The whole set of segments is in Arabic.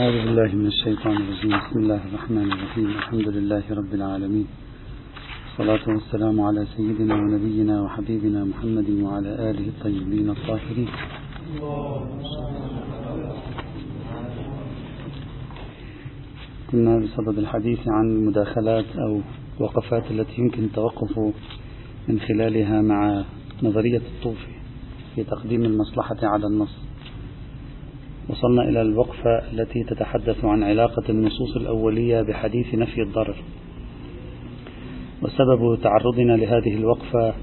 أعوذ بالله من الشيطان الرجيم. بسم الله الرحمن الرحيم. الحمد لله رب العالمين. والصلاة والسلام على سيدنا ونبينا وحبيبنا محمد وعلى آله الطيبين الطاهرين. كنا بصدد الحديث عن المداخلات أو الوقفات التي يمكن التوقف من خلالها مع نظرية الطوفي في تقديم المصلحة على النص. وصلنا إلى الوقفة التي تتحدث عن علاقة النصوص الأولية بحديث نفي الضرر. وسبب تعرضنا لهذه الوقفة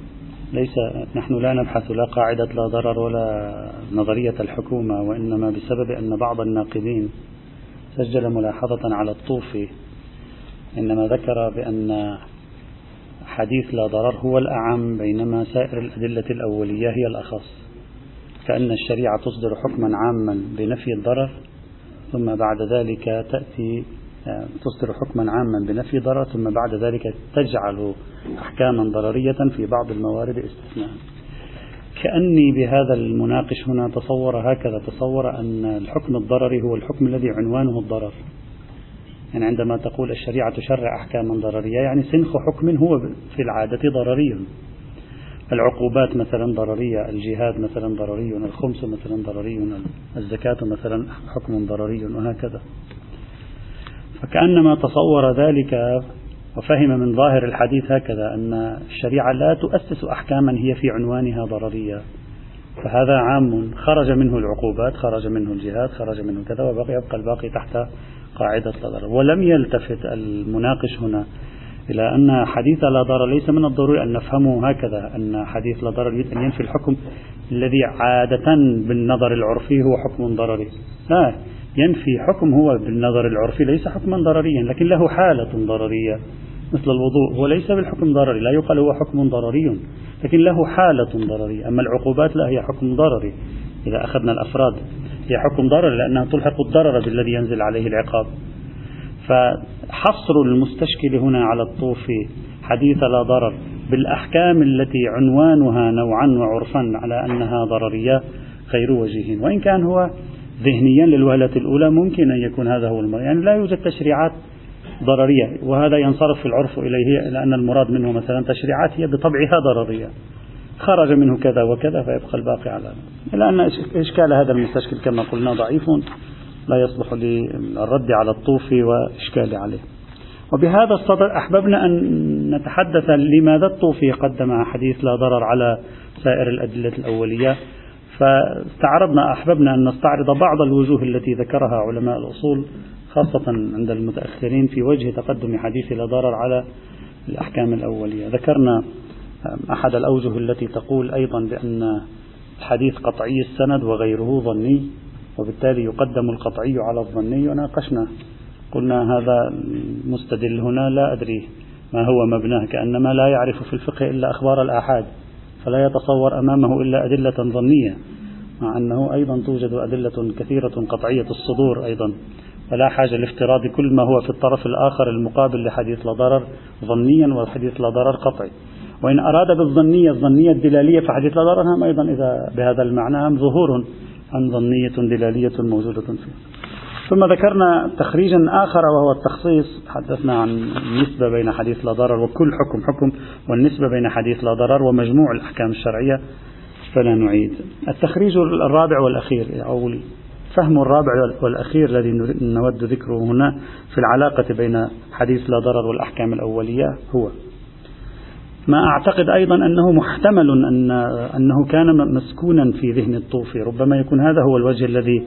ليس نحن لا نبحث لا قاعدة لا ضرر ولا نظرية الحكومة وإنما بسبب أن بعض الناقدين سجل ملاحظة على الطوفي إنما ذكر بأن حديث لا ضرر هو الأعم بينما سائر الأدلة الأولية هي الأخص. كأن الشريعة تصدر حكما عاما بنفي الضرر ثم بعد ذلك تأتي آه، تصدر حكما عاما بنفي ضرر ثم بعد ذلك تجعل أحكاما ضررية في بعض الموارد استثناء. كأني بهذا المناقش هنا تصور هكذا تصور أن الحكم الضرري هو الحكم الذي عنوانه الضرر. يعني عندما تقول الشريعة تشرع أحكاما ضررية يعني سنخ حكم هو في العادة ضرري. العقوبات مثلا ضررية الجهاد مثلا ضرري الخمس مثلا ضرري الزكاة مثلا حكم ضرري وهكذا. فكأنما تصور ذلك وفهم من ظاهر الحديث هكذا أن الشريعة لا تؤسس أحكاما هي في عنوانها ضررية. فهذا عام خرج منه العقوبات خرج منه الجهاد خرج منه كذا وبقي يبقى الباقي تحت قاعدة الضرر. ولم يلتفت المناقش هنا. إلى أن حديث لا ضرر ليس من الضروري أن نفهمه هكذا أن حديث لا ضرر يريد أن ينفي الحكم. الذي عادة بالنظر العرفي هو حكم ضرري. لا ينفي حكم هو بالنظر العرفي ليس حكما ضرريا لكن له حالة ضررية. مثل الوضوء هو ليس بالحكم ضرري لا يقال هو حكم ضرري لكن له حالة ضررية. أما العقوبات لا هي حكم ضرري. إذا أخذنا الأفراد هي حكم ضرر لأنها تلحق الضرر بالذي ينزل عليه العقاب. فحصر المستشكل هنا على الطوفي حديث لا ضرر بالأحكام التي عنوانها نوعا وعرفا على أنها ضررية غير وجيه. وإن كان هو ذهنيا للوهلة الأولى ممكن أن يكون هذا هو المراد يعني لا يوجد تشريعات ضررية وهذا ينصرف العرف إليه لأن المراد منه مثلا تشريعات هي بطبعها ضررية. خرج منه كذا وكذا فيبقى الباقي على أن إشكال هذا المستشكل كما قلنا ضعيف. لا يصلح للرد على الطوفي وإشكال عليه. وبهذا الصدد أحببنا أن نتحدث لماذا الطوفي قدم حديث لا ضرر على سائر الأدلة الأولية. فاستعرضنا أحببنا أن نستعرض بعض الوجوه التي ذكرها علماء الأصول خاصة عند المتأخرين في وجه تقدم حديث لا ضرر على الأحكام الأولية. ذكرنا أحد الأوجه التي تقول أيضا بأن الحديث قطعي السند وغيره ظني. وبالتالي يقدم القطعي على الظني. وناقشنا قلنا هذا المستدل هنا لا أدري ما هو مبناه كأنما لا يعرف في الفقه إلا أخبار الآحاد فلا يتصور أمامه إلا أدلة ظنية مع أنه أيضا توجد أدلة كثيرة قطعية الصدور أيضا. فلا حاجة لافتراض كل ما هو في الطرف الآخر المقابل لحديث لا ضرر ظنيا وحديث لا ضرر قطعي. وإن أراد بالظنية الظنية الدلالية فحديث لا ضرر هم أيضا إذا بهذا المعنى هم ظهور ظنية دلالية موجودة فيه ثم ذكرنا تخريجا آخر وهو التخصيص. تحدثنا عن النسبة بين حديث لا ضرر وكل حكم حكم والنسبة بين حديث لا ضرر ومجموع الأحكام الشرعية فلا نعيد. التخريج الرابع والأخير أو الفهم الرابع والأخير الذي نود ذكره هنا في العلاقة بين حديث لا ضرر والأحكام الأولية هو ما أعتقد أيضا أنه محتمل أن أنه كان مسكونا في ذهن الطوفي. ربما يكون هذا هو الوجه الذي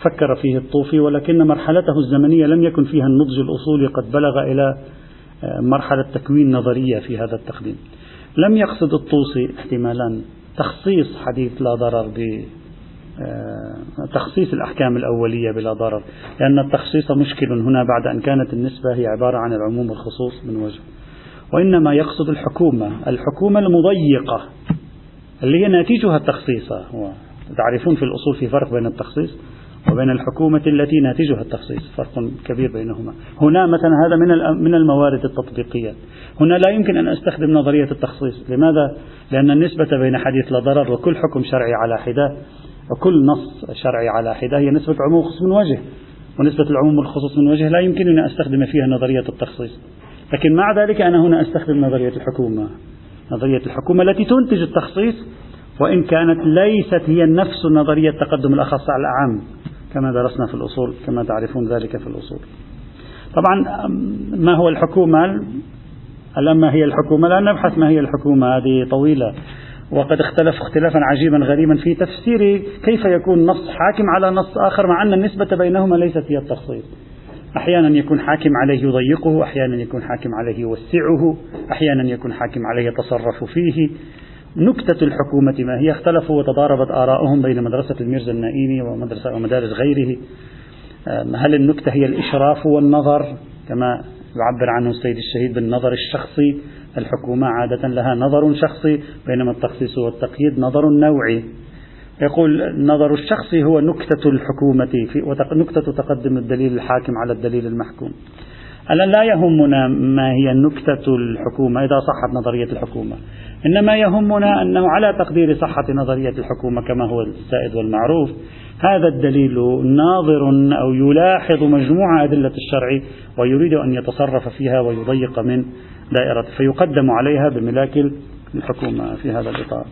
فكر فيه الطوفي ولكن مرحلته الزمنية لم يكن فيها النضج الأصولي قد بلغ إلى آه، مرحلة تكوين نظرية في هذا التقديم. لم يقصد الطوسي احتمالا تخصيص حديث لا ضرر ب آه، تخصيص الأحكام الأولية بلا ضرر لأن التخصيص مشكل هنا بعد أن كانت النسبة هي عبارة عن العموم والخصوص من وجه. وإنما يقصد الحكومة الحكومة المضيقة اللي هي ناتجها التخصيص. تعرفون في الأصول في فرق بين التخصيص وبين الحكومة التي ناتجها التخصيص فرق كبير بينهما. هنا مثلا هذا من من الموارد التطبيقية. هنا لا يمكن أن أستخدم نظرية التخصيص. لماذا؟ لأن النسبة بين حديث لا ضرر وكل حكم شرعي على حدة وكل نص شرعي على حدة هي نسبة عموم خصم من وجه. ونسبة العموم والخصوص من وجه لا يمكنني أن أستخدم فيها نظرية التخصيص. لكن مع ذلك أنا هنا أستخدم نظرية الحكومة. نظرية الحكومة التي تنتج التخصيص وإن كانت ليست هي نفس نظرية تقدم الأخص على الأعم كما درسنا في الأصول كما تعرفون ذلك في الأصول. طبعا ما هو الحكومة؟ الآن ما هي الحكومة؟ لا نبحث ما هي الحكومة هذه طويلة. وقد اختلف اختلافا عجيبا غريبا في تفسير كيف يكون نص حاكم على نص آخر مع أن النسبة بينهما ليست هي التخصيص. أحيانا يكون حاكم عليه يضيقه أحيانا يكون حاكم عليه يوسعه أحيانا يكون حاكم عليه يتصرف فيه. نكتة الحكومة ما هي؟ اختلفوا وتضاربت آراؤهم بين مدرسة الميرزا النائيني ومدرسة ومدارس غيره. هل النكتة هي الإشراف والنظر؟ كما يعبر عنه السيد الشهيد بالنظر الشخصي. الحكومة عادة لها نظر شخصي بينما التخصيص والتقييد نظر نوعي. يقول النظر الشخصي هو نكتة الحكومة في نكتة تقدم الدليل الحاكم على الدليل المحكوم. الآن لا يهمنا ما هي نكتة الحكومة إذا صحت نظرية الحكومة. إنما يهمنا أنه على تقدير صحة نظرية الحكومة كما هو السائد والمعروف هذا الدليل ناظر أو يلاحظ مجموعة أدلة الشرع ويريد أن يتصرف فيها ويضيق من دائرة فيقدم عليها بملاك الحكومة في هذا الإطار.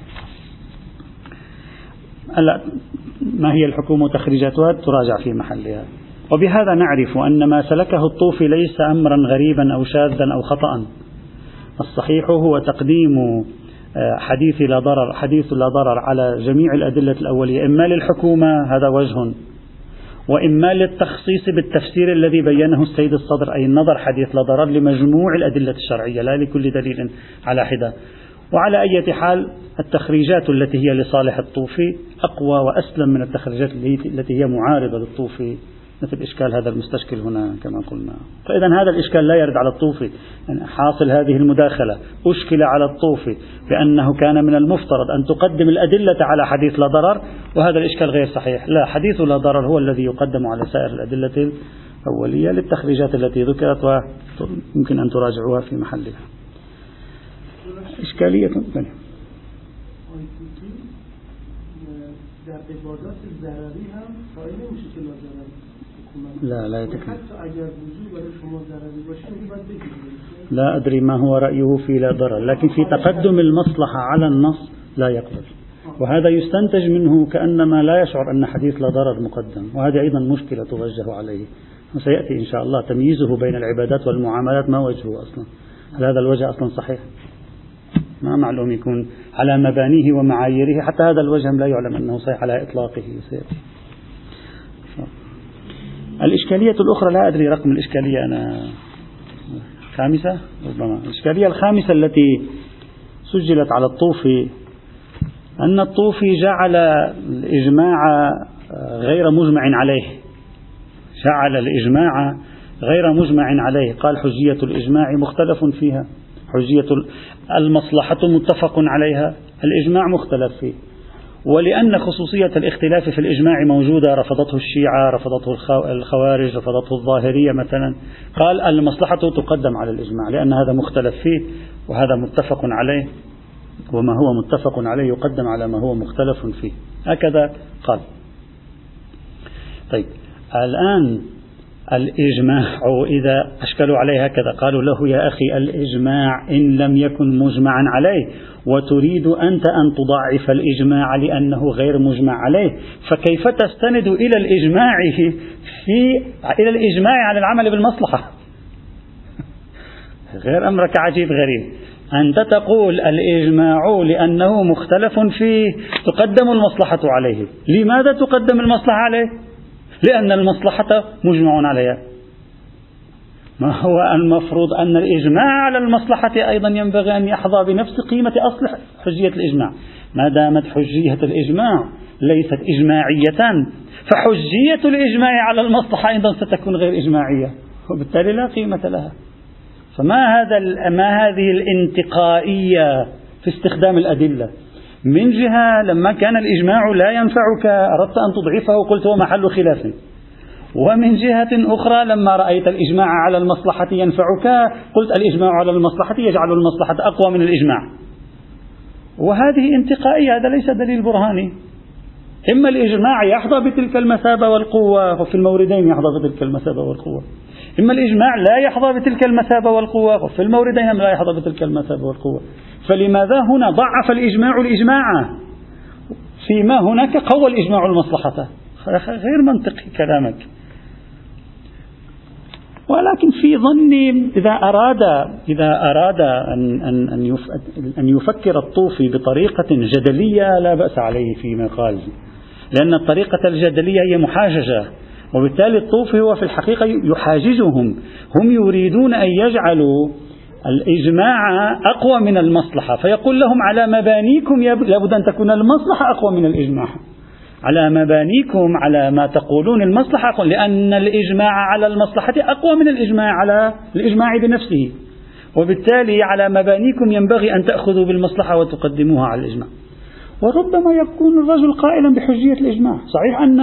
ما هي الحكومة وتخريجاتها تراجع في محلها. وبهذا نعرف أن ما سلكه الطوفي ليس أمرا غريبا أو شاذا أو خطأ الصحيح هو تقديم آه، حديث لا ضرر حديث لا ضرر على جميع الأدلة الأولية. إما للحكومة هذا وجه وإما للتخصيص بالتفسير الذي بينه السيد الصدر أي النظر حديث لا ضرر لمجموع الأدلة الشرعية لا لكل دليل على حدة. وعلى أي حال التخريجات التي هي لصالح الطوفي أقوى وأسلم من التخريجات التي هي معارضة للطوفي مثل إشكال هذا المستشكل هنا كما قلنا. فإذا هذا الإشكال لا يرد على الطوفي. يعني حاصل هذه المداخلة أشكل على الطوفي بأنه كان من المفترض أن تقدم الأدلة على حديث لا ضرر وهذا الإشكال غير صحيح. لا حديث لا ضرر هو الذي يقدم على سائر الأدلة الأولية للتخريجات التي ذكرت ويمكن أن تراجعوها في محلها. إشكالية نمیشه که لا لا يتكلم. لا أدري ما هو رأيه في لا ضرر لكن في تقدم المصلحة على النص لا يقبل. وهذا يستنتج منه كأنما لا يشعر أن حديث لا ضرر مقدم وهذه أيضا مشكلة توجه عليه. وسيأتي إن شاء الله تمييزه بين العبادات والمعاملات ما وجهه أصلا؟ هل هذا الوجه أصلا صحيح؟ ما معلوم يكون على مبانيه ومعاييره حتى هذا الوجه لا يعلم أنه صحيح على إطلاقه. سيأتي الإشكالية الأخرى لا أدري رقم الإشكالية أنا. خامسة؟ ربما. الإشكالية الخامسة التي سجلت على الطوفي أن الطوفي جعل الإجماع غير مجمع عليه. جعل الإجماع غير مجمع عليه. قال حجية الإجماع مختلف فيها. حجية المصلحة متفق عليها الإجماع مختلف فيه. ولأن خصوصية الاختلاف في الإجماع موجودة رفضته الشيعة رفضته الخوارج رفضته الظاهرية مثلا. قال المصلحة تقدم على الإجماع لأن هذا مختلف فيه وهذا متفق عليه. وما هو متفق عليه يقدم على ما هو مختلف فيه. هكذا قال. طيب الآن الإجماع إذا أشكلوا عليه هكذا قالوا له يا أخي الإجماع إن لم يكن مجمعا عليه وتريد أنت أن تضعف الإجماع لأنه غير مجمع عليه فكيف تستند إلى الإجماع في إلى الإجماع على العمل بالمصلحة؟ غير أمرك عجيب غريب. أنت تقول الإجماع لأنه مختلف فيه تقدم المصلحة عليه. لماذا تقدم المصلحة عليه؟ لأن المصلحة مجمع عليها. ما هو المفروض أن الإجماع على المصلحة أيضا ينبغي أن يحظى بنفس قيمة أصل حجية الإجماع. ما دامت حجية الإجماع ليست إجماعية فحجية الإجماع على المصلحة أيضا ستكون غير إجماعية وبالتالي لا قيمة لها. فما هذا ما هذه الانتقائية في استخدام الأدلة؟ من جهة لما كان الإجماع لا ينفعك أردت أن تضعفه قلت هو محل خلاف. ومن جهة أخرى لما رأيت الإجماع على المصلحة ينفعك قلت الإجماع على المصلحة يجعل المصلحة أقوى من الإجماع. وهذه انتقائية هذا ليس دليل برهاني. إما الإجماع يحظى بتلك المثابة والقوة وفي الموردين يحظى بتلك المثابة والقوة. إما الإجماع لا يحظى بتلك المثابة والقوة وفي الموردين لا يحظى بتلك المثابة والقوة. فلماذا هنا ضعف الإجماع الإجماع؟ فيما هناك قوى الإجماع المصلحة. غير منطقي كلامك. ولكن في ظني إذا أراد إذا أراد أن أن أن يفكر الطوفي بطريقة جدلية لا بأس عليه فيما قال. لأن الطريقة الجدلية هي محاججة. وبالتالي الطوفي هو في الحقيقة يحاججهم. هم يريدون أن يجعلوا الإجماع أقوى من المصلحة. فيقول لهم على مبانيكم لابد أن تكون المصلحة أقوى من الإجماع. على مبانيكم على ما تقولون المصلحة أقوى لأن الإجماع على المصلحة أقوى من الإجماع على الإجماع بنفسه. وبالتالي على مبانيكم ينبغي أن تأخذوا بالمصلحة وتقدموها على الإجماع. وربما يكون الرجل قائلا بحجية الإجماع. صحيح أن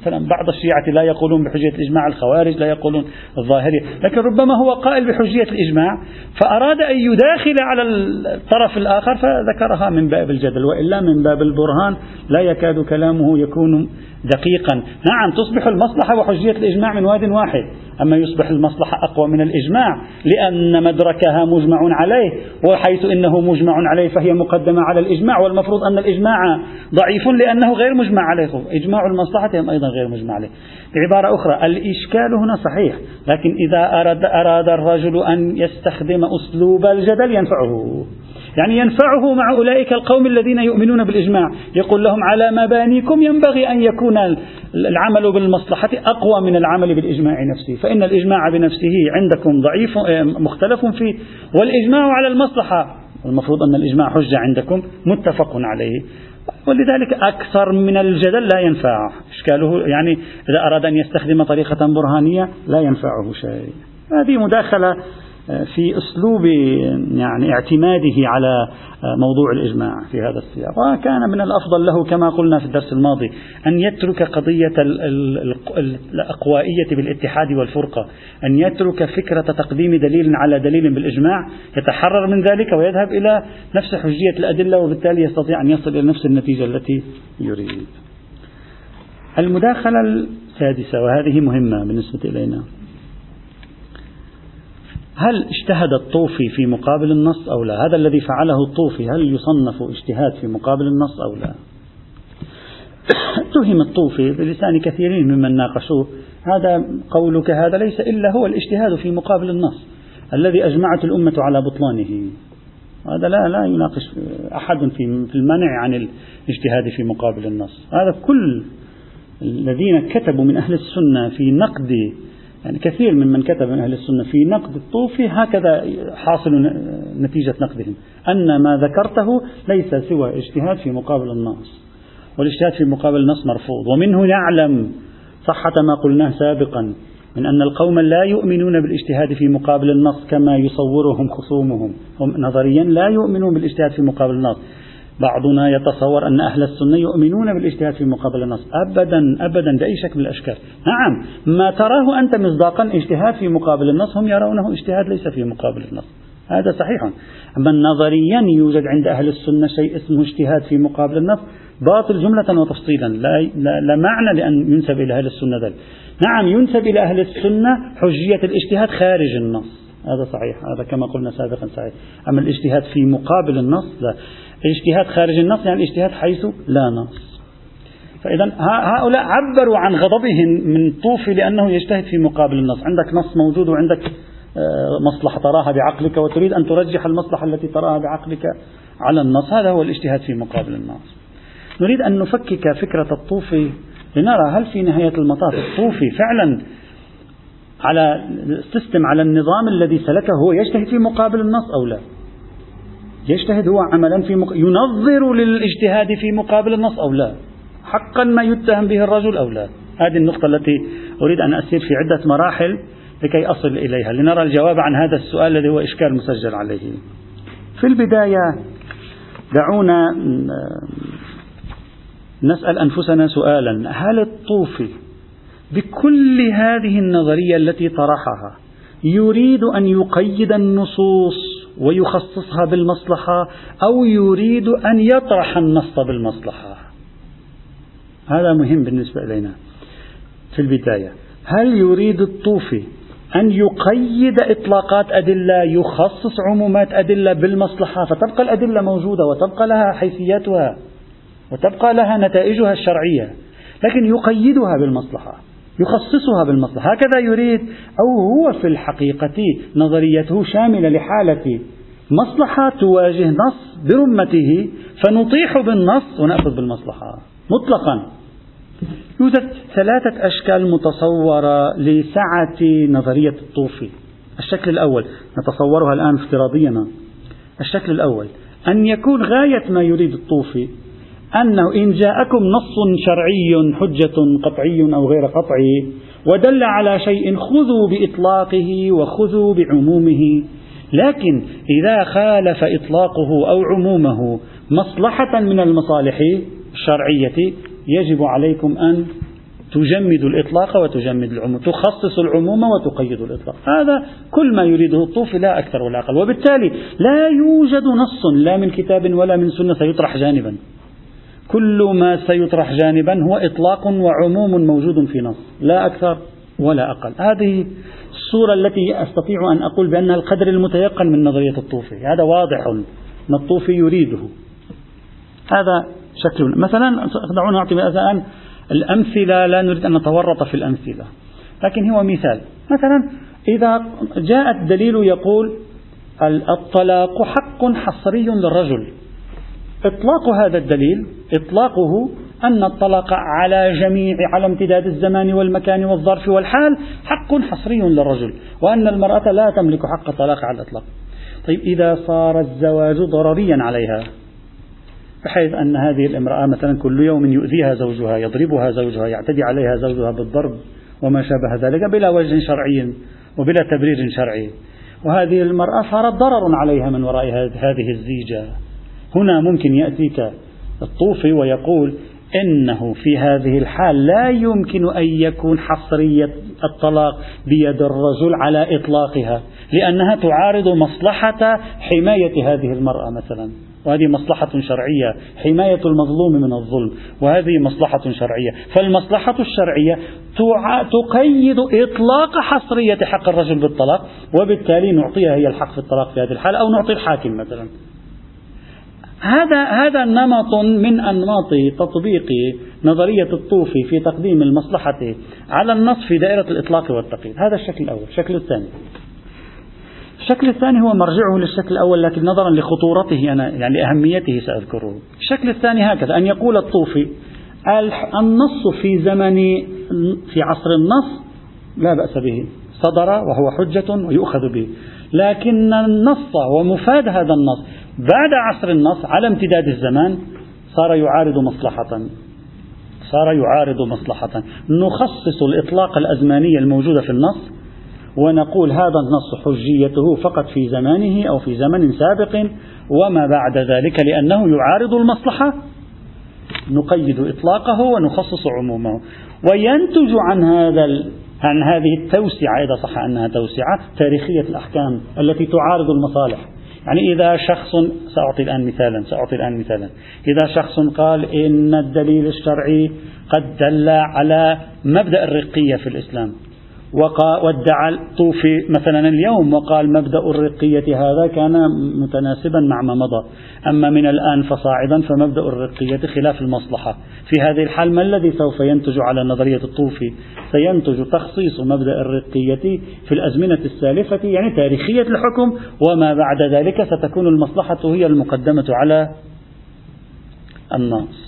مثلا بعض الشيعة لا يقولون بحجية الإجماع الخوارج لا يقولون الظاهرية. لكن ربما هو قائل بحجية الإجماع فأراد أن يداخل على الطرف الآخر فذكرها من باب الجدل وإلا من باب البرهان لا يكاد كلامه يكون دقيقا. نعم تصبح المصلحة وحجية الإجماع من واد واحد أما يصبح المصلحة أقوى من الإجماع لأن مدركها مجمع عليه وحيث إنه مجمع عليه فهي مقدمة على الإجماع والمفروض أن الإجماع ضعيف لأنه غير مجمع عليه. إجماع المصلحة هم غير مجمع عليه. بعبارة أخرى الإشكال هنا صحيح لكن إذا أراد, أراد الرجل أن يستخدم أسلوب الجدل ينفعه. يعني ينفعه مع أولئك القوم الذين يؤمنون بالإجماع يقول لهم على مبانيكم ينبغي أن يكون العمل بالمصلحة أقوى من العمل بالإجماع نفسه فإن الإجماع بنفسه عندكم ضعيف آه، مختلف فيه. والإجماع على المصلحة المفروض أن الإجماع حجة عندكم متفق عليه. ولذلك أكثر من الجدل لا ينفع إشكاله يعني إذا أراد أن يستخدم طريقة برهانية لا ينفعه شيء. هذه مداخلة في أسلوب يعني اعتماده على موضوع الإجماع في هذا السياق. وكان من الأفضل له كما قلنا في الدرس الماضي أن يترك قضية الأقوائية بالاتحاد والفرقة أن يترك فكرة تقديم دليل على دليل بالإجماع يتحرر من ذلك ويذهب إلى نفس حجية الأدلة وبالتالي يستطيع أن يصل إلى نفس النتيجة التي يريد. المداخلة السادسة وهذه مهمة بالنسبة إلينا. هل اجتهد الطوفي في مقابل النص أو لا؟ هذا الذي فعله الطوفي هل يصنف اجتهاد في مقابل النص أو لا؟ اتهم الطوفي بلسان كثيرين ممن ناقشوه. هذا قولك هذا ليس إلا هو الاجتهاد في مقابل النص الذي أجمعت الأمة على بطلانه. هذا لا لا يناقش أحد في في المنع عن الاجتهاد في مقابل النص. هذا كل الذين كتبوا من أهل السنة في نقد يعني كثير ممن كتب من أهل السنة في نقد الطوفي هكذا حاصل نتيجة نقدهم. أن ما ذكرته ليس سوى اجتهاد في مقابل النص والاجتهاد في مقابل النص مرفوض. ومنه نعلم صحة ما قلناه سابقا من أن القوم لا يؤمنون بالاجتهاد في مقابل النص كما يصورهم خصومهم. هم نظريا لا يؤمنون بالاجتهاد في مقابل النص. بعضنا يتصور أن أهل السنة يؤمنون بالاجتهاد في مقابل النص. أبدا أبدا بأي شكل من الأشكال. نعم ما تراه أنت مصداقا اجتهاد في مقابل النص هم يرونه اجتهاد ليس في مقابل النص. هذا صحيح. أما نظريا يوجد عند أهل السنة شيء اسمه اجتهاد في مقابل النص باطل جملة وتفصيلا. لا, لا, لا معنى لأن ينسب إلى أهل السنة ذلك. نعم ينسب إلى أهل السنة حجية الاجتهاد خارج النص. هذا صحيح. هذا كما قلنا سابقا صحيح. أما الاجتهاد في مقابل النص لا. اجتهاد خارج النص يعني اجتهاد حيث لا نص. فإذا هؤلاء عبروا عن غضبهم من طوفي لأنه يجتهد في مقابل النص. عندك نص موجود وعندك آه، مصلحة تراها بعقلك وتريد أن ترجح المصلحة التي تراها بعقلك على النص. هذا هو الاجتهاد في مقابل النص. نريد أن نفكك فكرة الطوفي لنرى هل في نهاية المطاف الطوفي فعلا على السيستم على النظام الذي سلكه هو يجتهد في مقابل النص أو لا. يجتهد هو عملا في مق... ينظر للاجتهاد في مقابل النص أو لا؟ حقا ما يتهم به الرجل أو لا؟ هذه النقطة التي أريد أن أسير في عدة مراحل لكي أصل إليها لنرى الجواب عن هذا السؤال الذي هو إشكال مسجل عليه. في البداية دعونا نسأل أنفسنا سؤالا. هل الطوفي بكل هذه النظرية التي طرحها يريد أن يقيد النصوص ويخصصها بالمصلحة أو يريد أن يطرح النص بالمصلحة. هذا مهم بالنسبة إلينا في البداية. هل يريد الطوفي أن يقيد إطلاقات أدلة يخصص عمومات أدلة بالمصلحة فتبقى الأدلة موجودة وتبقى لها حيثياتها وتبقى لها نتائجها الشرعية لكن يقيدها بالمصلحة. يخصصها بالمصلحة. هكذا يريد أو هو في الحقيقة نظريته شاملة لحالة مصلحة تواجه نص برمته فنطيح بالنص ونأخذ بالمصلحة. مطلقا. يوجد ثلاثة أشكال متصورة لسعة نظرية الطوفي الشكل الأول نتصورها الآن افتراضيا. الشكل الأول أن يكون غاية ما يريد الطوفي أنه إن جاءكم نص شرعي حجة قطعي أو غير قطعي ودل على شيء خذوا بإطلاقه وخذوا بعمومه. لكن إذا خالف إطلاقه أو عمومه مصلحة من المصالح الشرعية يجب عليكم أن تجمدوا الإطلاق وتجمد العموم تخصص العموم وتقيد الإطلاق. هذا كل ما يريده الطوفي لا أكثر ولا أقل. وبالتالي لا يوجد نص لا من كتاب ولا من سنة سيطرح جانبا. كل ما سيطرح جانبا هو إطلاق وعموم موجود في نص. لا أكثر ولا أقل. هذه الصورة التي أستطيع أن أقول بأنها القدر المتيقن من نظرية الطوفي. هذا واضح أن الطوفي يريده. هذا شكل. مثلا دعونا نعطي مثلا الأمثلة لا نريد أن نتورط في الأمثلة. لكن هو مثال. مثلا إذا جاء الدليل يقول الطلاق حق حصري للرجل. إطلاق هذا الدليل إطلاقه أن الطلاق على جميع على امتداد الزمان والمكان والظرف والحال حق حصري للرجل وأن المرأة لا تملك حق الطلاق على الإطلاق. طيب إذا صار الزواج ضرريا عليها بحيث أن هذه الامرأة مثلا كل يوم يؤذيها زوجها يضربها زوجها يعتدي عليها زوجها بالضرب وما شابه ذلك بلا وجه شرعي وبلا تبرير شرعي. وهذه المرأة صارت ضرر عليها من وراء هذه الزيجة. هنا ممكن يأتيك الطوفي ويقول إنه في هذه الحال لا يمكن أن يكون حصرية الطلاق بيد الرجل على إطلاقها لأنها تعارض مصلحة حماية هذه المرأة مثلا وهذه مصلحة شرعية حماية المظلوم من الظلم وهذه مصلحة شرعية. فالمصلحة الشرعية تقيد إطلاق حصرية حق الرجل بالطلاق وبالتالي نعطيها هي الحق في الطلاق في هذه الحالة أو نعطي الحاكم مثلا. هذا هذا نمط من أنماط تطبيق نظرية الطوفي في تقديم المصلحة على النص في دائرة الإطلاق والتقييد، هذا الشكل الأول، الشكل الثاني. الشكل الثاني هو مرجعه للشكل الأول لكن نظرا لخطورته أنا يعني لاهميته سأذكره. الشكل الثاني هكذا. أن يقول الطوفي النص في زمن في عصر النص لا بأس به، صدر وهو حجة ويؤخذ به، لكن النص ومفاد هذا النص بعد عصر النص على امتداد الزمان صار يعارض مصلحة. صار يعارض مصلحة. نخصص الإطلاق الأزماني الموجود في النص ونقول هذا النص حجيته فقط في زمانه أو في زمن سابق وما بعد ذلك لأنه يعارض المصلحة. نقيد إطلاقه ونخصص عمومه. وينتج عن هذا عن هذه التوسعة إذا صح أنها توسعة تاريخية الأحكام التي تعارض المصالح. يعني إذا شخص سأعطي الآن مثالا سأعطي الآن مثالا. إذا شخص قال إن الدليل الشرعي قد دل على مبدأ الرقية في الإسلام وادعى الطوفي مثلا اليوم وقال مبدأ الرقية هذا كان متناسبا مع ما مضى. أما من الآن فصاعدا فمبدأ الرقية خلاف المصلحة. في هذه الحال ما الذي سوف ينتج على نظرية الطوفي سينتج تخصيص مبدأ الرقية في الأزمنة السالفة يعني تاريخية الحكم وما بعد ذلك ستكون المصلحة هي المقدمة على النص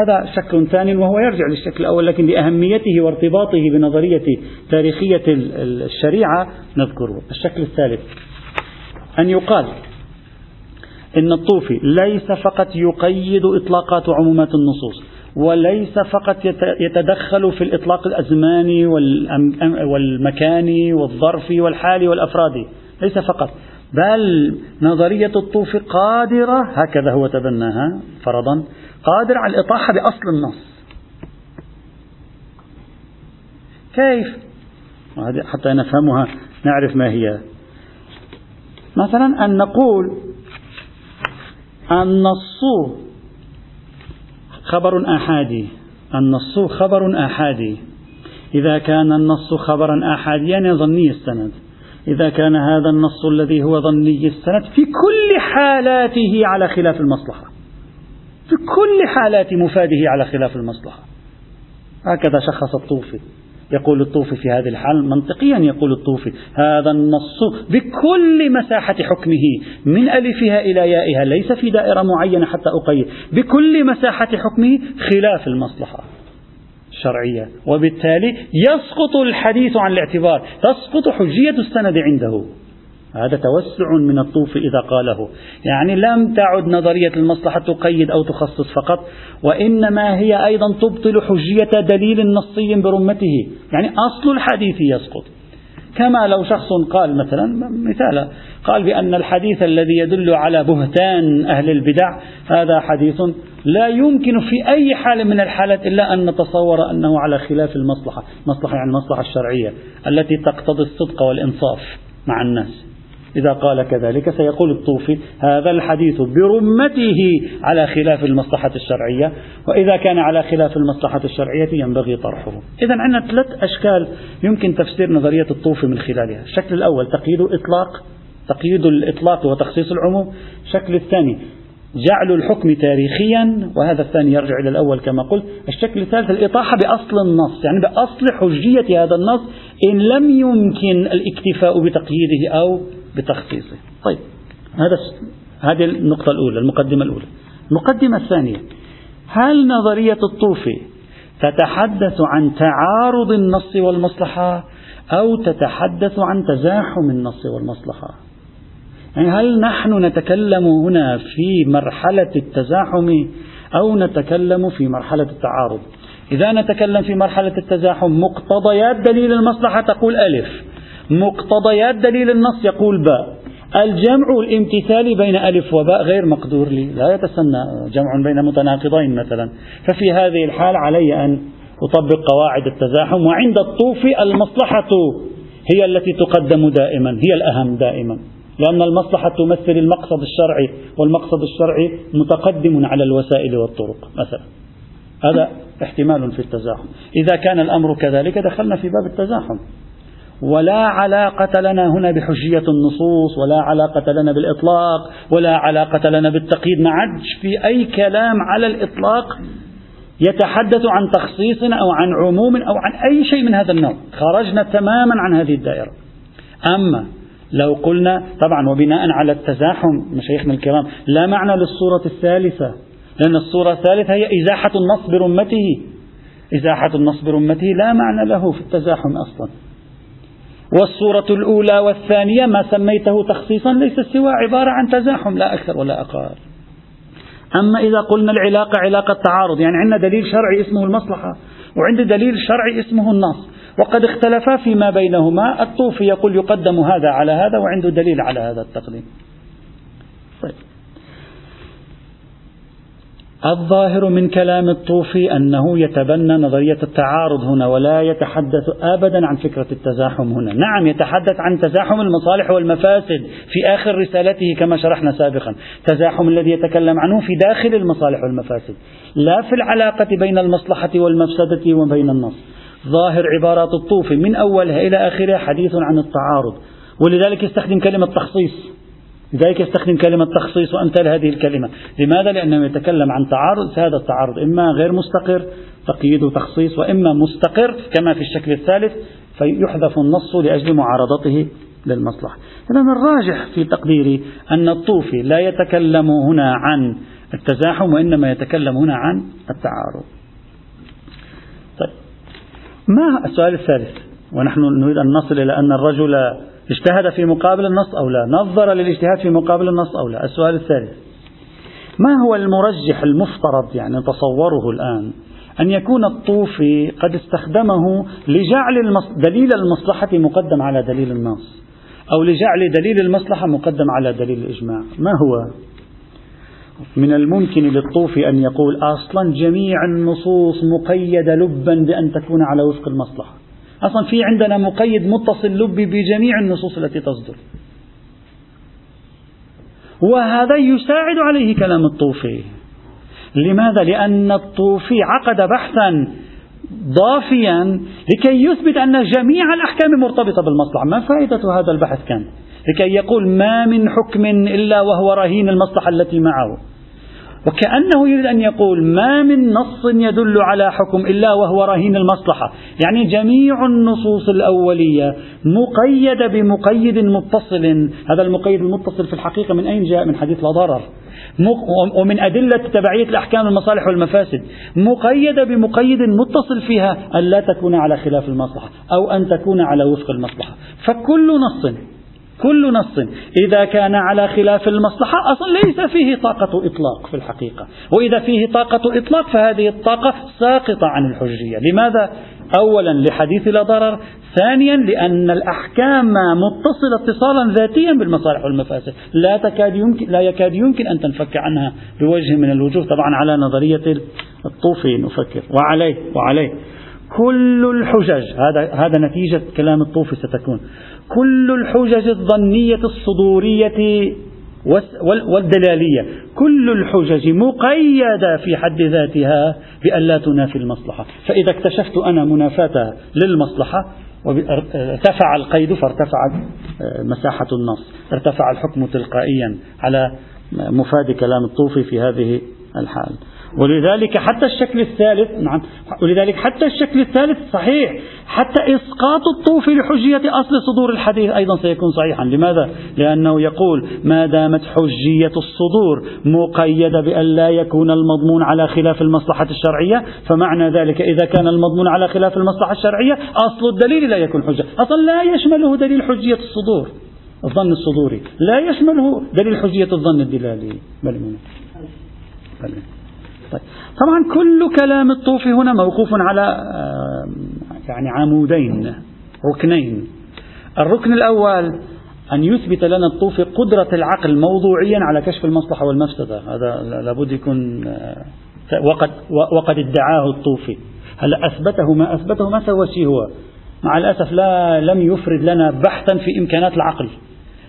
هذا شكل ثاني وهو يرجع للشكل الأول لكن لأهميته وارتباطه بنظرية تاريخية الشريعة نذكره. الشكل الثالث أن يقال إن الطوفي ليس فقط يقيد إطلاقات وعمومات النصوص وليس فقط يتدخل في الإطلاق الأزماني والمكاني والظرفي والحالي والأفرادي ليس فقط. بل نظرية الطوفي قادرة هكذا هو تبناها فرضا قادر على الإطاحة بأصل النص. كيف؟ حتى نفهمها نعرف ما هي. مثلا أن نقول النص خبر آحادي النص خبر آحادي. إذا كان النص خبرا آحاديا ظني السند. إذا كان هذا النص الذي هو ظني السند في كل حالاته على خلاف المصلحة. في كل حالات مفاده على خلاف المصلحة. هكذا شخص الطوفي. يقول الطوفي في هذه الحال منطقيا يقول الطوفي هذا النص بكل مساحة حكمه من ألفها إلى يائها ليس في دائرة معينة حتى أقيد بكل مساحة حكمه خلاف المصلحة. الشرعية. وبالتالي يسقط الحديث عن الاعتبار تسقط حجية السند عنده. هذا توسع من الطوف إذا قاله. يعني لم تعد نظرية المصلحة تقيد أو تخصص فقط وإنما هي أيضا تبطل حجية دليل نصي برمته. يعني أصل الحديث يسقط. كما لو شخص قال مثلا مثالا قال بأن الحديث الذي يدل على بهتان أهل البدع هذا حديث لا يمكن في أي حال من الحالات إلا أن نتصور أنه على خلاف المصلحة مصلحة يعني المصلحة الشرعية التي تقتضي الصدق والإنصاف مع الناس. إذا قال كذلك سيقول الطوفي هذا الحديث برمته على خلاف المصلحة الشرعية وإذا كان على خلاف المصلحة الشرعية ينبغي طرحه. إذا عندنا ثلاث أشكال يمكن تفسير نظرية الطوفي من خلالها. الشكل الأول تقييد الإطلاق تقييد الإطلاق وتخصيص العموم. الشكل الثاني جعل الحكم تاريخيا وهذا الثاني يرجع إلى الأول كما قلت الشكل الثالث الإطاحة بأصل النص يعني بأصل حجية هذا النص إن لم يمكن الاكتفاء بتقييده أو بتخصيصه. طيب هذا هذه النقطة الأولى المقدمة الأولى. المقدمة الثانية هل نظرية الطوفي تتحدث عن تعارض النص والمصلحة أو تتحدث عن تزاحم النص والمصلحة؟ يعني هل نحن نتكلم هنا في مرحلة التزاحم أو نتكلم في مرحلة التعارض؟ إذا نتكلم في مرحلة التزاحم مقتضيات دليل المصلحة تقول ألف. مقتضيات دليل النص يقول باء. الجمع الامتثالي بين ألف وباء غير مقدور لي. لا يتسنى جمع بين متناقضين مثلا. ففي هذه الحال علي أن أطبق قواعد التزاحم وعند الطوف المصلحة هي التي تقدم دائما هي الأهم دائما. لأن المصلحة تمثل المقصد الشرعي والمقصد الشرعي متقدم على الوسائل والطرق مثلا. هذا احتمال في التزاحم. إذا كان الأمر كذلك دخلنا في باب التزاحم. ولا علاقة لنا هنا بحجية النصوص ولا علاقة لنا بالإطلاق ولا علاقة لنا بالتقييد. ما في أي كلام على الإطلاق يتحدث عن تخصيص أو عن عموم أو عن أي شيء من هذا النوع. خرجنا تماما عن هذه الدائرة. أما لو قلنا طبعا وبناء على التزاحم مشايخنا الكرام لا معنى للصورة الثالثة لأن الصورة الثالثة هي إزاحة النص برمته إزاحة النص برمته لا معنى له في التزاحم أصلا. والصورة الأولى والثانية ما سميته تخصيصا ليس سوى عبارة عن تزاحم لا أكثر ولا أقل. أما إذا قلنا العلاقة علاقة تعارض يعني عندنا دليل شرعي اسمه المصلحة وعند دليل شرعي اسمه النص وقد اختلفا فيما بينهما. الطوفي يقول يقدم هذا على هذا وعنده دليل على هذا التقديم طيب. الظاهر من كلام الطوفي أنه يتبنى نظرية التعارض هنا ولا يتحدث أبدا عن فكرة التزاحم هنا. نعم يتحدث عن تزاحم المصالح والمفاسد في آخر رسالته كما شرحنا سابقا. تزاحم الذي يتكلم عنه في داخل المصالح والمفاسد. لا في العلاقة بين المصلحة والمفسدة وبين النص. ظاهر عبارات الطوفي من أولها إلى آخرها حديث عن التعارض. ولذلك يستخدم كلمة تخصيص. لذلك يستخدم كلمة تخصيص وأمثال هذه الكلمة. لماذا؟ لأنه يتكلم عن تعارض هذا التعارض إما غير مستقر تقييد وتخصيص وإما مستقر كما في الشكل الثالث فيحذف النص لأجل معارضته للمصلحة. إذا الراجح في تقديري أن الطوفي لا يتكلم هنا عن التزاحم وإنما يتكلم هنا عن التعارض. ما السؤال الثالث؟ ونحن نريد أن نصل إلى أن الرجل اجتهد في مقابل النص أو لا؟ نظر للاجتهاد في مقابل النص أو لا؟ السؤال الثالث. ما هو المرجح المفترض يعني تصوره الآن أن يكون الطوفي قد استخدمه لجعل المص... دليل المصلحة مقدم على دليل النص أو لجعل دليل المصلحة مقدم على دليل الإجماع؟ ما هو؟ من الممكن للطوفي أن يقول أصلا جميع النصوص مقيدة لبا بأن تكون على وفق المصلحة. أصلا في عندنا مقيد متصل لبي بجميع النصوص التي تصدر. وهذا يساعد عليه كلام الطوفي. لماذا؟ لأن الطوفي عقد بحثا ضافيا لكي يثبت أن جميع الأحكام مرتبطة بالمصلحة. ما فائدة هذا البحث كان؟ لكي يقول ما من حكم إلا وهو رهين المصلحة التي معه. وكأنه يريد أن يقول ما من نص يدل على حكم إلا وهو رهين المصلحة. يعني جميع النصوص الأولية مقيدة بمقيد متصل. هذا المقيد المتصل في الحقيقة من أين جاء؟ من حديث لا ضرر. ومن أدلة تبعية الأحكام المصالح والمفاسد. مقيدة بمقيد متصل فيها أن لا تكون على خلاف المصلحة أو أن تكون على وفق المصلحة. فكل نص كل نص. إذا كان على خلاف المصلحة أصلا ليس فيه طاقة إطلاق في الحقيقة. وإذا فيه طاقة إطلاق فهذه الطاقة ساقطة عن الحجية. لماذا؟ أولا لحديث لا ضرر. ثانيا لأن الأحكام متصلة اتصالا ذاتيا بالمصالح والمفاسد. لا تكاد يمكن لا يكاد يمكن أن تنفك عنها بوجه من الوجوه طبعا على نظرية الطوفي نفكر. وعليه وعليه. كل الحجج هذا هذا نتيجة كلام الطوفي ستكون. كل الحجج الظنية الصدورية والدلالية كل الحجج مقيدة في حد ذاتها بأن لا تنافي المصلحة. فإذا اكتشفت أنا منافاتها للمصلحة ارتفع القيد فارتفعت آه، مساحة النص ارتفع الحكم تلقائيا على مفاد كلام الطوفي في هذه الحال. ولذلك حتى الشكل الثالث نعم ولذلك حتى الشكل الثالث صحيح حتى إسقاط الطوف لحجية أصل صدور الحديث أيضا سيكون صحيحا. لماذا؟ لأنه يقول ما دامت حجية الصدور مقيدة بأن لا يكون المضمون على خلاف المصلحة الشرعية فمعنى ذلك إذا كان المضمون على خلاف المصلحة الشرعية أصل الدليل لا يكون حجة. أصلا لا يشمله دليل حجية الصدور الظن الصدوري. لا يشمله دليل حجية الظن الدلالي. بل بل طيب. طبعا كل كلام الطوفي هنا موقوف على آه، يعني عمودين ركنين. الركن الأول أن يثبت لنا الطوفي قدرة العقل موضوعيا على كشف المصلحة والمفسدة. هذا لابد يكون آه، وقد, وقد ادعاه الطوفي. هل أثبته؟ ما أثبته ما سوى هو. مع الأسف لا لم يفرد لنا بحثا في إمكانات العقل.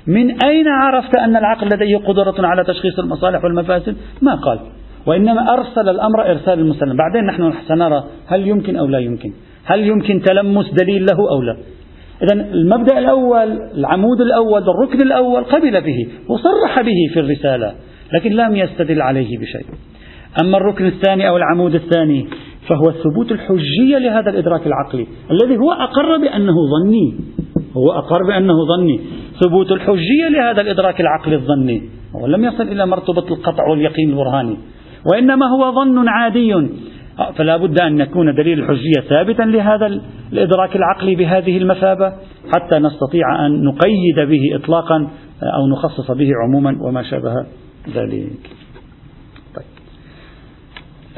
من أين عرفت أن العقل لديه قدرة على تشخيص المصالح والمفاسد؟ ما قال. وإنما أرسل الأمر إرسال المسلم. بعدين نحن سنرى هل يمكن أو لا يمكن. هل يمكن تلمس دليل له أو لا. إذا المبدأ الأول العمود الأول الركن الأول قبل به وصرح به في الرسالة لكن لم يستدل عليه بشيء. أما الركن الثاني أو العمود الثاني فهو ثبوت الحجية لهذا الإدراك العقلي الذي هو أقر بأنه ظني. هو أقر بأنه ظني. ثبوت الحجية لهذا الإدراك العقلي الظني. هو لم يصل إلى مرتبة القطع واليقين البرهاني. وإنما هو ظن عادي. فلا بد أن يكون دليل الحجية ثابتا لهذا الإدراك العقلي بهذه المثابة حتى نستطيع أن نقيد به إطلاقا أو نخصص به عموما وما شابه ذلك. طيب.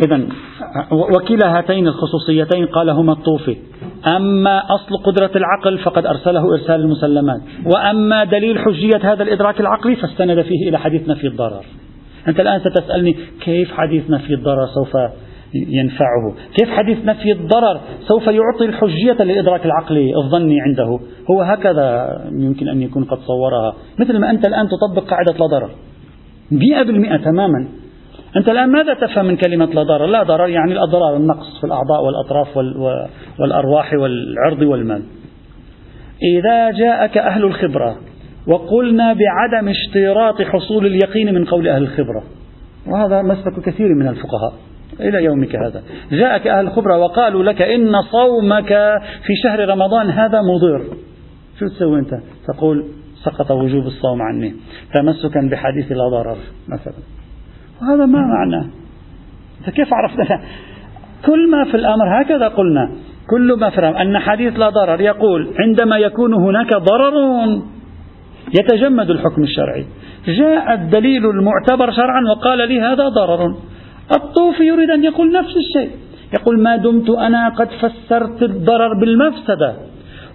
إذا وكلا هاتين الخصوصيتين قالهما الطوفي. أما أصل قدرة العقل فقد أرسله إرسال المسلمات. وأما دليل حجية هذا الإدراك العقلي فاستند فيه إلى حديث نفي الضرر. أنت الآن ستسألني كيف حديث نفي الضرر سوف ينفعه؟ كيف حديث نفي الضرر سوف يعطي الحجية للإدراك العقلي الظني عنده؟ هو هكذا يمكن أن يكون قد صورها. مثل ما أنت الآن تطبق قاعدة لا ضرر. مئة بالمئة تماما. أنت الآن ماذا تفهم من كلمة لا ضرر؟ لا ضرر يعني الأضرار النقص في الأعضاء والأطراف والأرواح والعرض والمال. إذا جاءك أهل الخبرة وقلنا بعدم اشتراط حصول اليقين من قول أهل الخبرة. وهذا مسلك كثير من الفقهاء إلى يومك هذا. جاءك أهل الخبرة وقالوا لك إن صومك في شهر رمضان هذا مضر. شو تسوي أنت؟ تقول سقط وجوب الصوم عني. تمسكا بحديث لا ضرر مثلا. وهذا ما معناه فكيف عرفنا؟ كل ما في الأمر هكذا قلنا. كل ما في أن حديث لا ضرر يقول عندما يكون هناك ضرر يتجمد الحكم الشرعي. جاء الدليل المعتبر شرعا وقال لي هذا ضرر. الطوفي يريد أن يقول نفس الشيء. يقول ما دمت أنا قد فسرت الضرر بالمفسدة.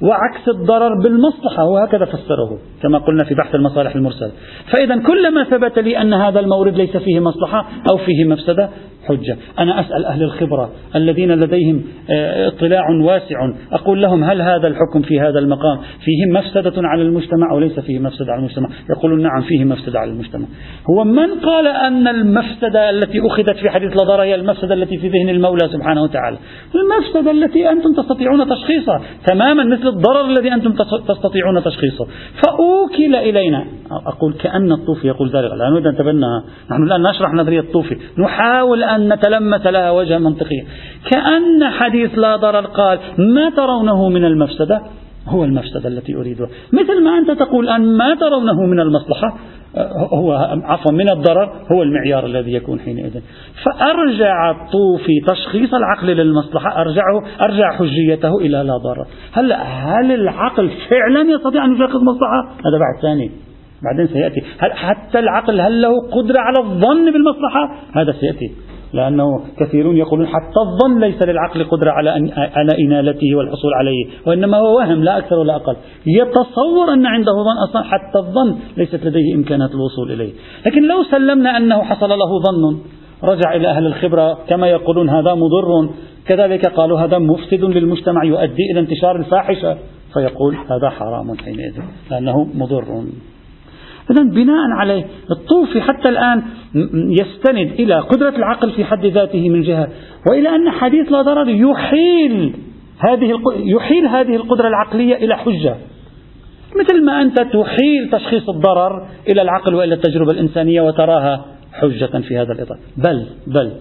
وعكس الضرر بالمصلحة وهكذا فسره كما قلنا في بحث المصالح المرسلة فإذا كلما ثبت لي أن هذا المورد ليس فيه مصلحة أو فيه مفسدة حجة. أنا أسأل أهل الخبرة الذين لديهم آه، اطلاع واسع أقول لهم هل هذا الحكم في هذا المقام فيه مفسدة على المجتمع أو ليس فيه مفسدة على المجتمع؟ يقولون نعم فيه مفسدة على المجتمع. هو من قال أن المفسدة التي أخذت في حديث لضرر هي المفسدة التي في ذهن المولى سبحانه وتعالى؟ المفسدة التي أنتم تستطيعون تشخيصها تماما مثل الضرر الذي أنتم تستطيعون تشخيصه. فأوكل إلينا. أقول كأن الطوفي يقول ذلك. لا نريد أن نتبنى. نحن الآن نشرح نظرية الطوفي. نحاول أن نتلمس لها وجها منطقيا. كأن حديث لا ضرر قال ما ترونه من المفسدة؟ هو المفسدة التي أريدها. مثل ما أنت تقول أن ما ترونه من المصلحة؟ هو عفوا من الضرر هو المعيار الذي يكون حينئذ. فأرجع الطوفي تشخيص العقل للمصلحة أرجعه أرجع حجيته إلى لا ضرر. هل هل العقل فعلا يستطيع أن يشخص مصلحة؟ هذا بعد ثاني بعدين سيأتي. هل حتى العقل هل له قدرة على الظن بالمصلحة؟ هذا سيأتي. لأنه كثيرون يقولون حتى الظن ليس للعقل قدرة على أن على إنالته والحصول عليه وإنما هو وهم لا أكثر ولا أقل. يتصور أن عنده ظن أصلا حتى الظن ليست لديه إمكانات الوصول إليه. لكن لو سلمنا أنه حصل له ظن رجع إلى أهل الخبرة كما يقولون هذا مضر. كذلك قالوا هذا مفسد للمجتمع يؤدي إلى انتشار الفاحشة. فيقول هذا حرام حينئذ لأنه مضر. إذا بناء عليه الطوفي حتى الآن يستند إلى قدرة العقل في حد ذاته من جهة وإلى أن حديث لا ضرر يحيل هذه يحيل هذه القدرة العقلية إلى حجة. مثل ما أنت تحيل تشخيص الضرر إلى العقل وإلى التجربة الإنسانية وتراها حجة في هذا الإطار. بل بل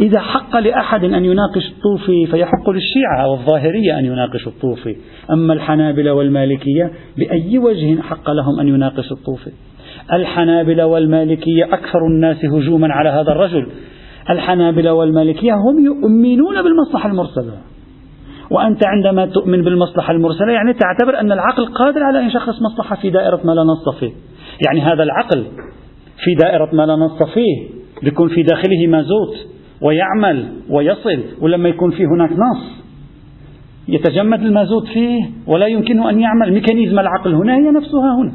إذا حق لأحد أن يناقش الطوفي فيحق للشيعة والظاهرية أن يناقشوا الطوفي. أما الحنابلة والمالكية بأي وجه حق لهم أن يناقشوا الطوفي؟ الحنابلة والمالكية أكثر الناس هجوما على هذا الرجل. الحنابلة والمالكية هم يؤمنون بالمصلحة المرسلة. وأنت عندما تؤمن بالمصلحة المرسلة يعني تعتبر أن العقل قادر على أن يشخص مصلحة في دائرة ما لا نص فيه يعني هذا العقل في دائرة ما لا نص فيه بيكون في داخله مازوت. ويعمل ويصل ولما يكون في هناك نص يتجمد المازوت فيه ولا يمكنه أن يعمل. ميكانيزم العقل هنا هي نفسها هنا.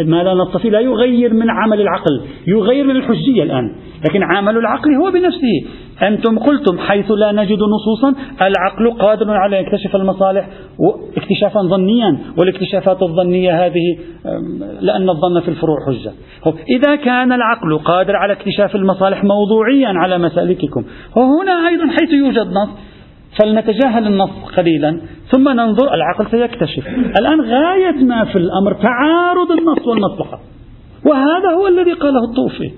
ما لا فيه لا يغير من عمل العقل يغير من الحجية الآن لكن عمل العقل هو بنفسه. أنتم قلتم حيث لا نجد نصوصا العقل قادر على أن يكتشف المصالح اكتشافا ظنيا والاكتشافات الظنية هذه لأن الظن في الفروع حجة. إذا كان العقل قادر على اكتشاف المصالح موضوعيا على مسالككم وهنا أيضا حيث يوجد نص فلنتجاهل النص قليلا ثم ننظر العقل سيكتشف. الآن غاية ما في الأمر تعارض النص والمصلحة وهذا هو الذي قاله الطوفي.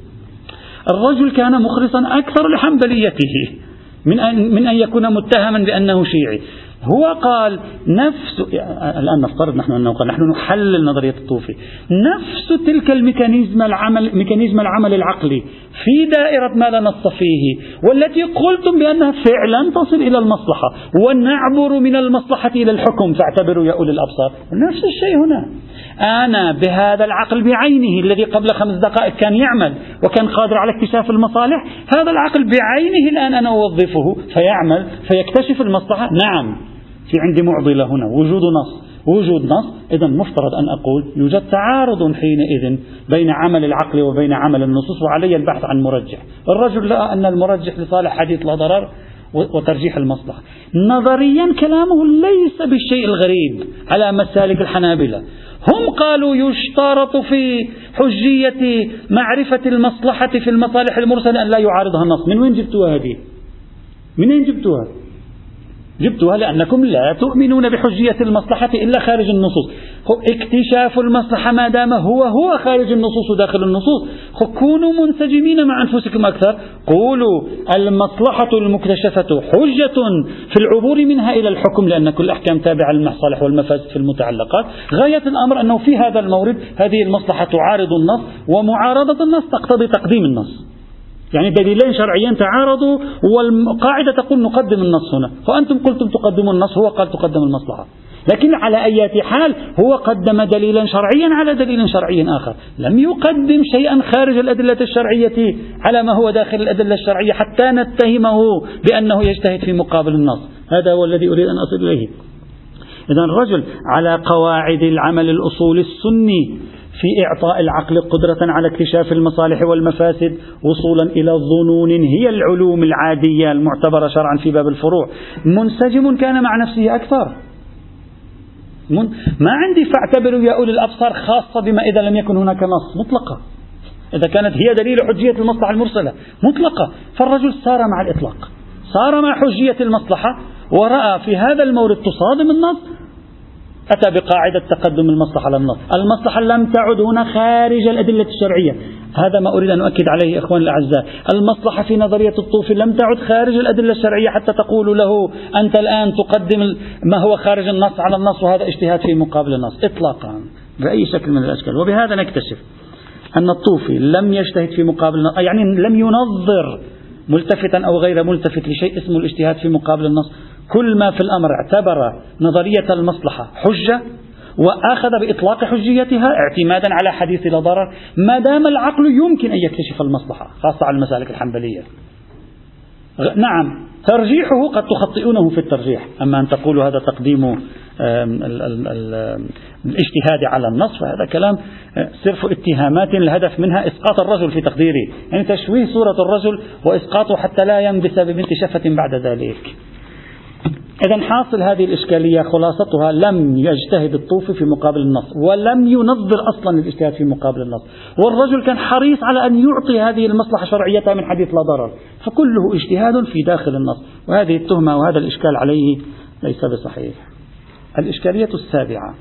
الرجل كان مخلصا أكثر لحنبليته من أن, من أن يكون متهما بأنه شيعي. هو قال نفس الآن نفترض نحن أنه قال نحن نحلل نظرية الطوفي. نفس تلك ال mechanism العمل mechanism العمل العقلي في دائرة ما لا نص فيه والتي قلتم بأنها فعلا تصل إلى المصلحة ونعبر من المصلحة إلى الحكم فاعتبروا يا أولي الأبصار. نفس الشيء هنا. أنا بهذا العقل بعينه الذي قبل خمس دقائق كان يعمل وكان قادر على اكتشاف المصالح هذا العقل بعينه الآن أنا أوظفه فيعمل فيكتشف المصلحة. نعم في عندي معضلة هنا وجود نص وجود نص. إذا مفترض أن أقول يوجد تعارض حينئذ بين عمل العقل وبين عمل النصوص وعلي البحث عن مرجح. الرجل لقى أن المرجح لصالح حديث لا ضرر وترجيح المصلحة. نظريا كلامه ليس بالشيء الغريب على مسالك الحنابلة. هم قالوا يشترط في حجية معرفة المصلحة في المصالح المرسلة أن لا يعارضها النص. من وين جبتوها هذه؟ من وين جبتوها؟ جبتها لأنكم لا تؤمنون بحجية المصلحة إلا خارج النصوص. اكتشاف المصلحة ما دام هو هو خارج النصوص وداخل النصوص. كونوا منسجمين مع أنفسكم أكثر. قولوا المصلحة المكتشفة حجة في العبور منها إلى الحكم لأن كل أحكام تابعة للمصالح والمفاسد في المتعلقات. غاية الأمر أنه في هذا المورد هذه المصلحة تعارض النص ومعارضة النص تقتضي تقديم النص. يعني دليلين شرعيين تعارضوا والقاعدة تقول نقدم النص هنا. فأنتم قلتم تقدموا النص هو قال تقدم المصلحة. لكن على أي حال هو قدم دليلا شرعيا على دليل شرعي آخر. لم يقدم شيئا خارج الأدلة الشرعية على ما هو داخل الأدلة الشرعية حتى نتهمه بأنه يجتهد في مقابل النص. هذا هو الذي أريد أن أصل إليه. إذا الرجل على قواعد العمل الأصول السني في إعطاء العقل قدرة على اكتشاف المصالح والمفاسد وصولا إلى ظنون هي العلوم العادية المعتبرة شرعا في باب الفروع. منسجم كان مع نفسه أكثر. ما عندي فاعتبروا يا أولي الأبصار خاصة بما إذا لم يكن هناك نص مطلقة. إذا كانت هي دليل حجية المصلحة المرسلة مطلقة فالرجل سار مع الإطلاق سار مع حجية المصلحة ورأى في هذا المورد تصادم النص أتى بقاعدة تقدم المصلحة على النص. المصلحة لم تعد هنا خارج الأدلة الشرعية. هذا ما أريد أن أؤكد عليه إخواني الأعزاء. المصلحة في نظرية الطوفي لم تعد خارج الأدلة الشرعية حتى تقول له أنت الآن تقدم ما هو خارج النص على النص وهذا اجتهاد في مقابل النص. إطلاقا. بأي شكل من الأشكال. وبهذا نكتشف أن الطوفي لم يجتهد في مقابل النص. يعني لم ينظر ملتفتا أو غير ملتفت لشيء اسمه الاجتهاد في مقابل النص. كل ما في الأمر اعتبر نظرية المصلحة حجة وأخذ بإطلاق حجيتها اعتمادا على حديث لا ضرر ما دام العقل يمكن أن يكتشف المصلحة خاصة على المسالك الحنبلية. نعم ترجيحه قد تخطئونه في الترجيح أما أن تقولوا هذا تقديم الاجتهاد على النص فهذا كلام آه، صرف اتهامات الهدف منها إسقاط الرجل في تقديره يعني تشويه صورة الرجل وإسقاطه حتى لا ينبس ببنت شفة بعد ذلك. إذا حاصل هذه الإشكالية خلاصتها لم يجتهد الطوفي في مقابل النص ولم ينظر أصلا الاجتهاد في مقابل النص والرجل كان حريص على أن يعطي هذه المصلحة شرعيتها من حديث لا ضرر. فكله اجتهاد في داخل النص وهذه التهمة وهذا الإشكال عليه ليس بصحيح. الإشكالية السابعة.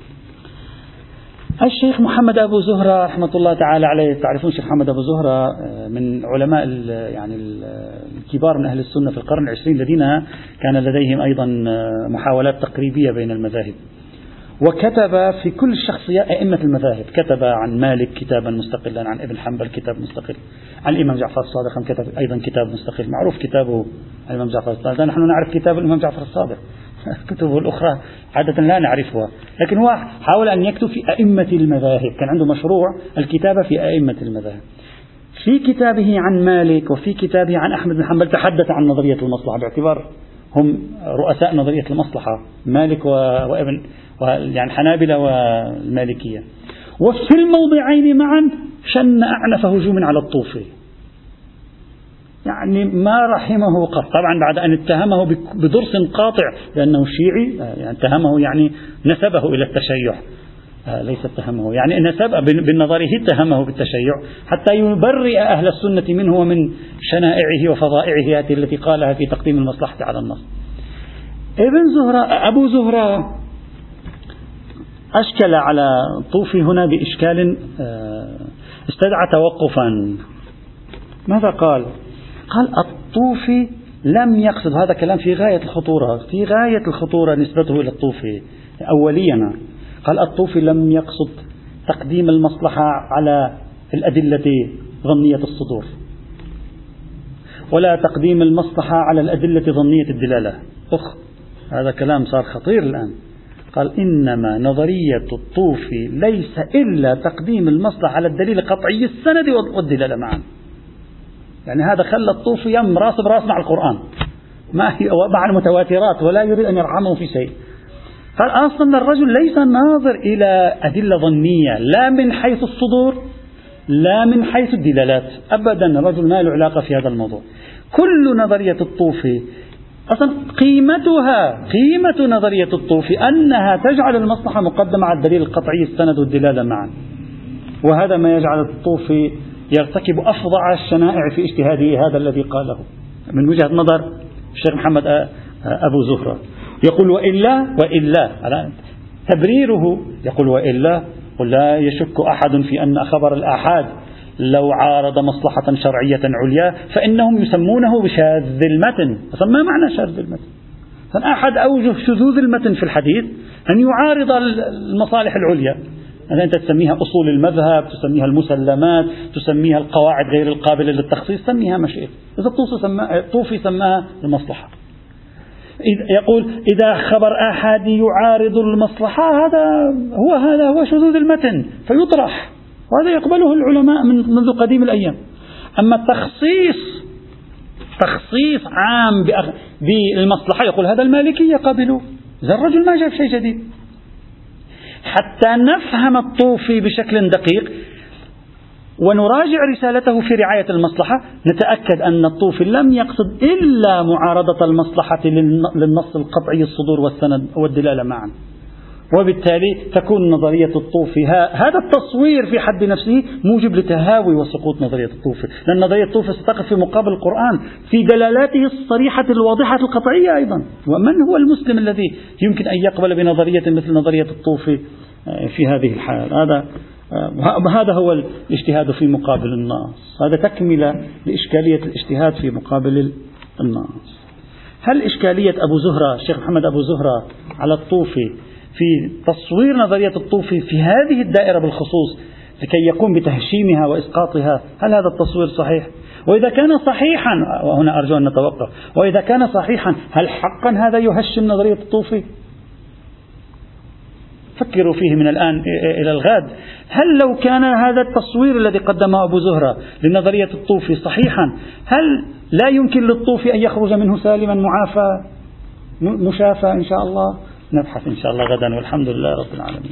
الشيخ محمد أبو زهرة رحمة الله تعالى عليه. تعرفون الشيخ محمد أبو زهرة آه، من علماء يعني الكبار من أهل السنة في القرن العشرين الذين كان لديهم أيضا آه، محاولات تقريبية بين المذاهب. وكتب في كل الشخصيات أئمة المذاهب. كتب عن مالك كتابا مستقلا عن ابن حنبل كتاب مستقل. عن الإمام جعفر الصادق كتب أيضا كتاب مستقل. معروف كتابه الإمام جعفر الصادق. نحن نعرف كتاب الإمام جعفر الصادق. كتبه الأخرى عادة لا نعرفها. لكن هو حاول أن يكتب في أئمة المذاهب. كان عنده مشروع الكتابة في أئمة المذاهب. في كتابه عن مالك وفي كتابه عن أحمد بن حنبل تحدث عن نظرية المصلحة. باعتبار هم رؤساء نظرية المصلحة مالك وابن يعني الحنابلة والمالكية. وفي الموضعين معا شن أعنف هجوم على الطوفي. يعني ما رحمه قط. طبعا بعد أن اتهمه بدرس قاطع بأنه شيعي يعني اتهمه يعني نسبه إلى التشيع. آه، ليس اتهمه. يعني نسب بنظره اتهمه بالتشيع. حتى يبرئ أهل السنة منه ومن شنائعه وفظائعه التي قالها في تقديم المصلحة على النص. ابن زهرة أبو زهرة أشكل على طوفي هنا بإشكال آه، استدعى توقفا. ماذا قال؟ قال الطوفي لم يقصد هذا كلام في غاية الخطورة في غاية الخطورة نسبته إلى الطوفي أوليا. قال الطوفي لم يقصد تقديم المصلحة على الأدلة ظنية الصدور ولا تقديم المصلحة على الأدلة ظنية الدلالة. أخ هذا كلام صار خطير الآن. قال إنما نظرية الطوفي ليس إلا تقديم المصلحة على الدليل قطعي السند والدلالة معا. يعني هذا خلى الطوفي يم راس براس مع القرآن. ما هي مع المتواترات ولا يريد أن يرحمه في شيء. قال أصلا الرجل ليس ناظر إلى أدلة ظنية لا من حيث الصدور لا من حيث الدلالات. أبدا الرجل ما له علاقة في هذا الموضوع. كل نظرية الطوفي أصلا قيمتها قيمة نظرية الطوفي أنها تجعل المصلحة مقدمة على الدليل القطعي السند والدلالة معا. وهذا ما يجعل الطوفي يرتكب أفظع الشنائع في اجتهاده هذا الذي قاله. من وجهة نظر الشيخ محمد أبو زهرة. يقول وإلا وإلا تبريره. يقول وإلا ولا يشك أحد في أن خبر الآحاد لو عارض مصلحة شرعية عليا فإنهم يسمونه بشاذ المتن. أصلا ما معنى شاذ المتن؟ أحد أوجه شذوذ المتن في الحديث أن يعارض المصالح العليا. هذا أنت تسميها أصول المذهب تسميها المسلمات تسميها القواعد غير القابلة للتخصيص سميها ما شئت إذا الطوفي سماها, الطوفي سماها المصلحة. يقول إذا خبر آحادي يعارض المصلحة هذا هو هذا هو شذوذ المتن فيطرح. وهذا يقبله العلماء من منذ قديم الأيام. أما التخصيص تخصيص عام بالمصلحة يقول هذا المالكية قبلوا إذا الرجل ما جاب شيء جديد. حتى نفهم الطوفي بشكل دقيق. ونراجع رسالته في رعاية المصلحة. نتأكد أن الطوفي لم يقصد إلا معارضة المصلحة للنص القطعي الصدور والسند والدلالة معا. وبالتالي تكون نظرية الطوفي هذا التصوير في حد نفسه موجب لتهاوي وسقوط نظرية الطوفي لأن نظرية الطوفي ستقف في مقابل القرآن في دلالاته الصريحة الواضحة القطعية أيضا. ومن هو المسلم الذي يمكن أن يقبل بنظرية مثل نظرية الطوفي في هذه الحال؟ هذا هذا هو الاجتهاد في مقابل النص هذا تكملة لإشكالية الاجتهاد في مقابل النص هل إشكالية أبو زهرة الشيخ محمد أبو زهرة على الطوفي في تصوير نظرية الطوفي في هذه الدائرة بالخصوص لكي يقوم بتهشيمها وإسقاطها هل هذا التصوير صحيح؟ وإذا كان صحيحا وهنا أرجو أن نتوقف وإذا كان صحيحا هل حقا هذا يهشم نظرية الطوفي؟ فكروا فيه من الآن إلى الغد هل لو كان هذا التصوير الذي قدمه أبو زهرة لنظرية الطوفي صحيحا هل لا يمكن للطوفي أن يخرج منه سالما معافى مشافى إن شاء الله نبحث إن شاء الله غدا والحمد لله رب العالمين.